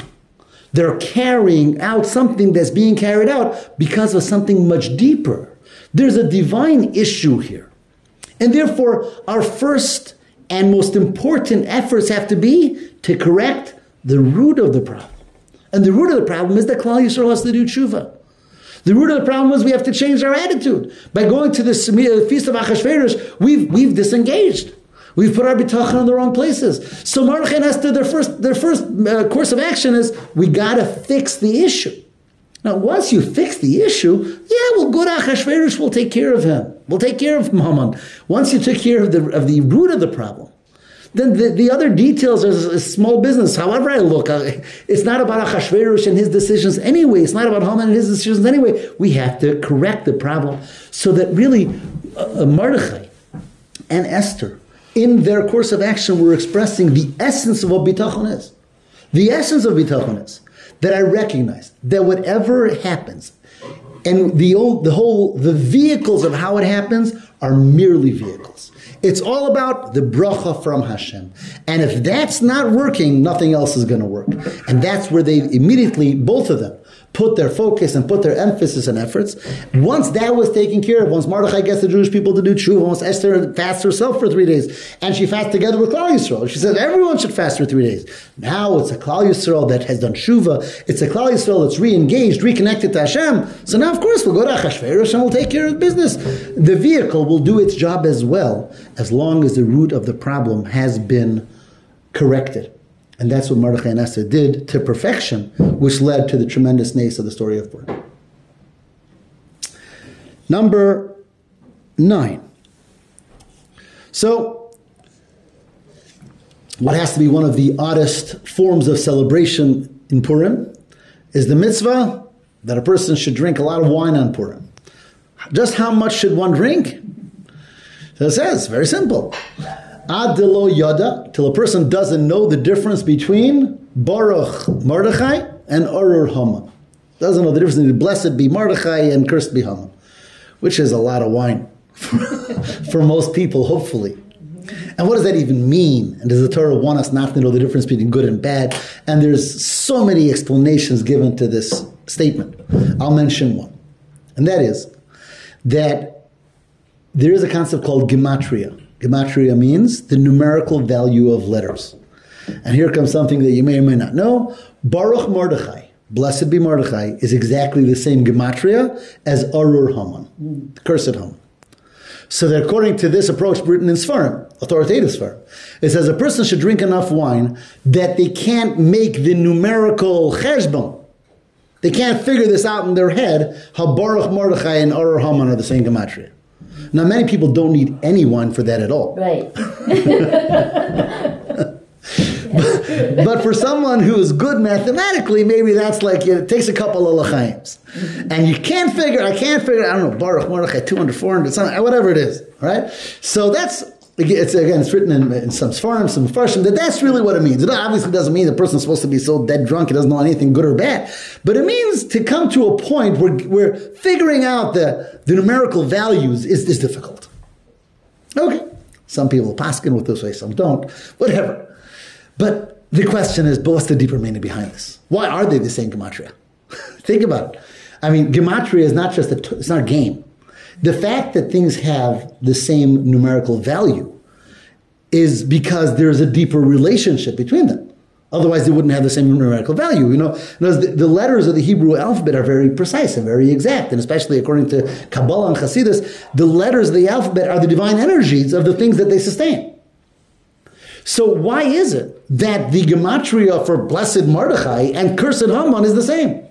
They're carrying out something that's being carried out because of something much deeper. There's a divine issue here. And therefore, our first and most important efforts have to be to correct the root of the problem. And the root of the problem is that Klal Yisrael has to do tshuva. The root of the problem is we have to change our attitude. By going to the uh, feast of Achashverosh, we've, we've disengaged. We've put our bitachon in the wrong places. So Mordechai and Esther, their first, their first uh, course of action is we got to fix the issue. Now, once you fix the issue, yeah, well, good Achashverosh will take care of him. We'll take care of Haman. Once you took care of the, of the root of the problem, then the, the other details are a small business. However I look, uh, it's not about Achashverosh and his decisions anyway. It's not about Haman and his decisions anyway. We have to correct the problem so that really uh, Mordechai and Esther, in their course of action, were expressing the essence of what bitachon is. The essence of bitachon is that I recognize that whatever happens, and the old, the whole the vehicles of how it happens are merely vehicles. It's all about the bracha from Hashem. And if that's not working, nothing else is going to work. And that's where they immediately, both of them, put their focus and put their emphasis and efforts. Once that was taken care of, once Mordechai gets the Jewish people to do tshuva, once Esther fasts herself for three days, and she fasts together with Klal Yisrael. She says everyone should fast for three days. Now it's a Klal Yisrael that has done tshuva. It's a Klal Yisrael that's re-engaged, reconnected to Hashem. So now, of course, we'll go to Achashverosh and we'll take care of the business. The vehicle will do its job as well, as long as the root of the problem has been corrected. And that's what Mordechai and Esther did to perfection, which led to the tremendous nace of the story of Purim. Number nine. So, what has to be one of the oddest forms of celebration in Purim is the mitzvah that a person should drink a lot of wine on Purim. Just how much should one drink? So it says, very simple. Ad delo yada, till a person doesn't know the difference between Baruch Mordechai and Arur Haman. Doesn't know the difference between blessed be Mordechai and cursed be Haman, which is a lot of wine for most people, hopefully. And what does that even mean? And does the Torah want us not to know the difference between good and bad? And there's so many explanations given to this statement. I'll mention one. And that is that there is a concept called gematria. Gematria means the numerical value of letters. And here comes something that you may or may not know. Baruch Mordechai, blessed be Mordechai, is exactly the same gematria as Arur Haman, cursed Haman. So that according to this approach written in Sfarim, authoritative Sfarim, it says a person should drink enough wine that they can't make the numerical cheshbon. They can't figure this out in their head how Baruch Mordechai and Arur Haman are the same gematria. Now, many people don't need anyone for that at all. Right. but for someone who is good mathematically, maybe that's like it takes a couple of lachaims. And you can't figure, I can't figure, I don't know, Baruch Mordechai, 200, 400, something, whatever it is, right? So that's, it's again, it's written in, in some Sfarim, some Farshim, that that's really what it means. It obviously doesn't mean the person's supposed to be so dead drunk he doesn't know anything good or bad, but it means to come to a point where, where figuring out the, the numerical values is, is difficult. Okay. Some people paskin with this way, some don't. Whatever. But the question is, but what's the deeper meaning behind this? Why are they the same gematria? Think about it. I mean, gematria is not just a, t- it's not a game. The fact that things have the same numerical value is because there's a deeper relationship between them. Otherwise, they wouldn't have the same numerical value. You know, the, letters of the Hebrew alphabet are very precise and very exact, and especially according to Kabbalah and Hasidus, the letters of the alphabet are the divine energies of the things that they sustain. So why is it that the gematria for blessed Mordechai and cursed Haman is the same?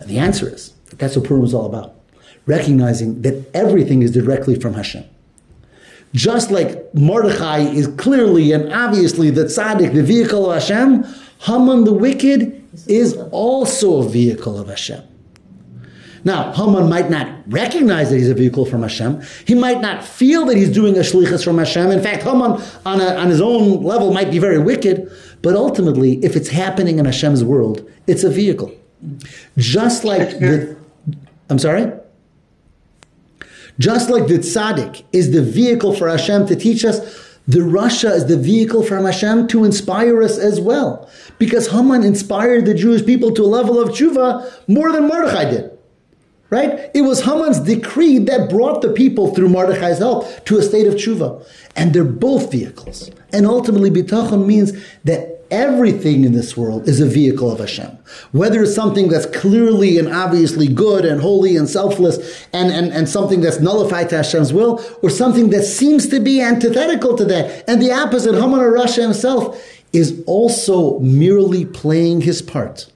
And the answer is that that's what Purim is all about, recognizing that everything is directly from Hashem. Just like Mordechai is clearly and obviously the tzaddik, the vehicle of Hashem, Haman the wicked is also a vehicle of Hashem. Now, Haman might not recognize that he's a vehicle from Hashem. He might not feel that he's doing a shlichus from Hashem. In fact, Haman on, a, on his own level might be very wicked. But ultimately, if it's happening in Hashem's world, it's a vehicle. Just like the, I'm sorry? Just like the tzaddik is the vehicle for Hashem to teach us, the rasha is the vehicle from Hashem to inspire us as well. Because Haman inspired the Jewish people to a level of tshuva more than Mordechai did. Right? It was Haman's decree that brought the people through Mordechai's help to a state of tshuva. And they're both vehicles. And ultimately, bitachon means that everything in this world is a vehicle of Hashem. Whether it's something that's clearly and obviously good and holy and selfless and, and, and something that's nullified to Hashem's will, or something that seems to be antithetical to that. And the opposite, Haman Rasha himself, is also merely playing his part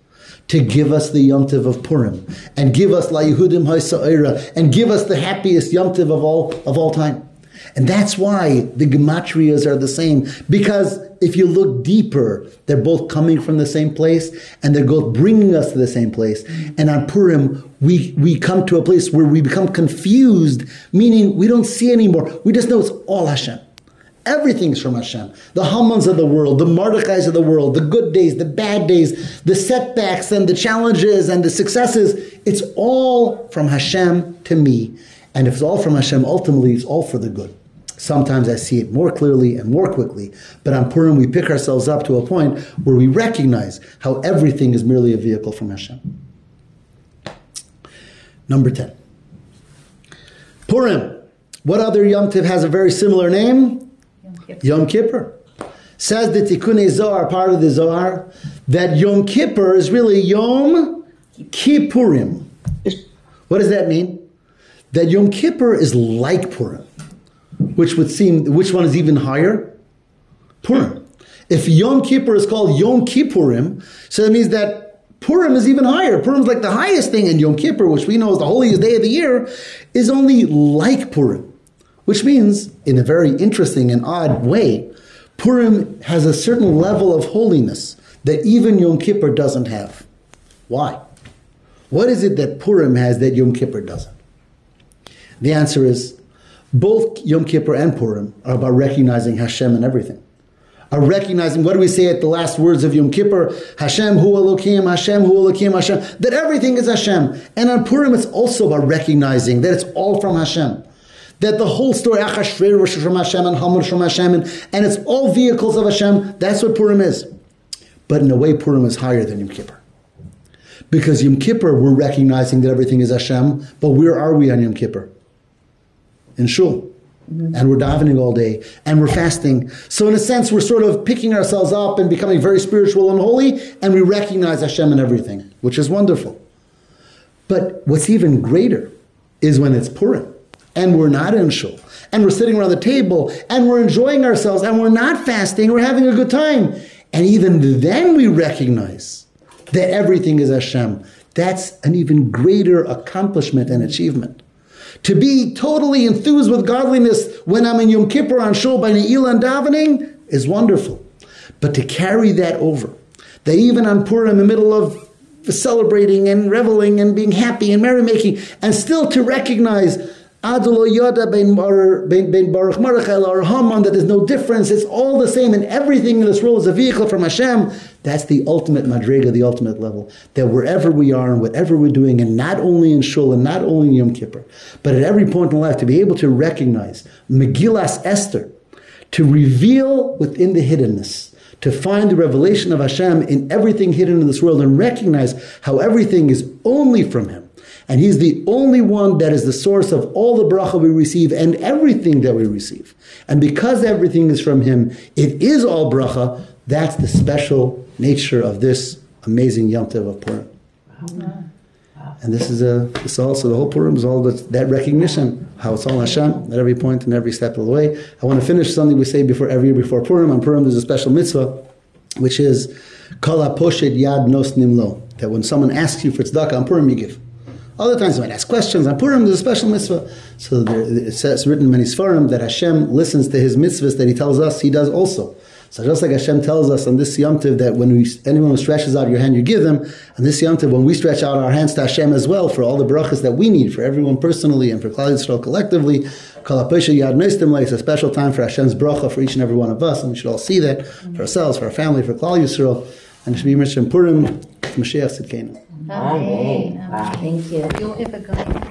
to give us the yomtiv of Purim and give us La Yehudim Haisa'ira and give us the happiest yomtiv of all of all time. And that's why the gematrias are the same because if you look deeper, they're both coming from the same place and they're both bringing us to the same place. And on Purim, we, we come to a place where we become confused, meaning we don't see anymore. We just know it's all Hashem. Everything's from Hashem. The Hamans of the world, the Mordechais of the world, the good days, the bad days, the setbacks and the challenges and the successes. It's all from Hashem to me. And if it's all from Hashem, ultimately it's all for the good. Sometimes I see it more clearly and more quickly, but on Purim we pick ourselves up to a point where we recognize how everything is merely a vehicle from Hashem. Number 10. Purim. What other Yom Tiv has a very similar name? Yom Kippur. Says the Tikkun Zohar, part of the Zohar, that Yom Kippur is really Yom Kippurim. What does that mean? That Yom Kippur is like Purim, which would seem, which one is even higher? Purim. If Yom Kippur is called Yom Kippurim, so that means that Purim is even higher. Purim is like the highest thing, and Yom Kippur, which we know is the holiest day of the year, is only like Purim. Which means, in a very interesting and odd way, Purim has a certain level of holiness that even Yom Kippur doesn't have. Why? What is it that Purim has that Yom Kippur doesn't? The answer is both Yom Kippur and Purim are about recognizing Hashem and everything. Are recognizing, what do we say at the last words of Yom Kippur? Hashem hu Elokim, Hashem hu Elokim, Hashem. That everything is Hashem. And on Purim, it's also about recognizing that it's all from Hashem that the whole story, Achashverosh from Hashem and Haman from Hashem, and, and it's all vehicles of Hashem. That's what Purim is. But in a way, Purim is higher than Yom Kippur. Because Yom Kippur, we're recognizing that everything is Hashem, but where are we on Yom Kippur? In Shul. Mm-hmm. And we're davening all day, and we're fasting. So in a sense, we're sort of picking ourselves up and becoming very spiritual and holy, and we recognize Hashem in everything, which is wonderful. But what's even greater is when it's Purim and we're not in shul, and we're sitting around the table, and we're enjoying ourselves, and we're not fasting, we're having a good time, and even then we recognize that everything is Hashem, that's an even greater accomplishment and achievement. To be totally enthused with godliness when I'm in Yom Kippur on Shul by Ne'ilah and davening is wonderful. But to carry that over, that even on Purim, in the middle of celebrating and reveling and being happy and merrymaking, and still to recognize Yoda ben Baruch Marachel or Haman, that there's no difference, it's all the same, and everything in this world is a vehicle from Hashem. That's the ultimate madrega, the ultimate level. That wherever we are and whatever we're doing, and not only in Shul and not only in Yom Kippur, but at every point in life, to be able to recognize Megillas Esther, to reveal within the hiddenness, to find the revelation of Hashem in everything hidden in this world and recognize how everything is only from Him. And He's the only one that is the source of all the bracha we receive and everything that we receive. And because everything is from Him, it is all bracha. That's the special nature of this amazing Yom Tov of Purim. And this is a this also the whole Purim is all that, that recognition how it's all Hashem at every point and every step of the way. I want to finish something we say before every year before Purim. On Purim, there's a special mitzvah, which is kala poshet yad nos nimlo. That when someone asks you for tzedakah on Purim, you give. Other times, might ask questions on Purim, there's a special mitzvah. So there, it says, written in many sfarim that Hashem listens to His mitzvahs that He tells us He does also. So just like Hashem tells us on this Yom Tov that when we, anyone who stretches out your hand, you give them, and this Yom Tov, when we stretch out our hands to Hashem as well for all the brachas that we need, for everyone personally and for Klal Yisrael collectively, Yad it's a special time for Hashem's bracha for each and every one of us, and we should all see that for ourselves, for our family, for Klal Yisrael, and it should be Mishra Purim, Mashiach Sidkenu. Amen. Thank you. You'll ever go.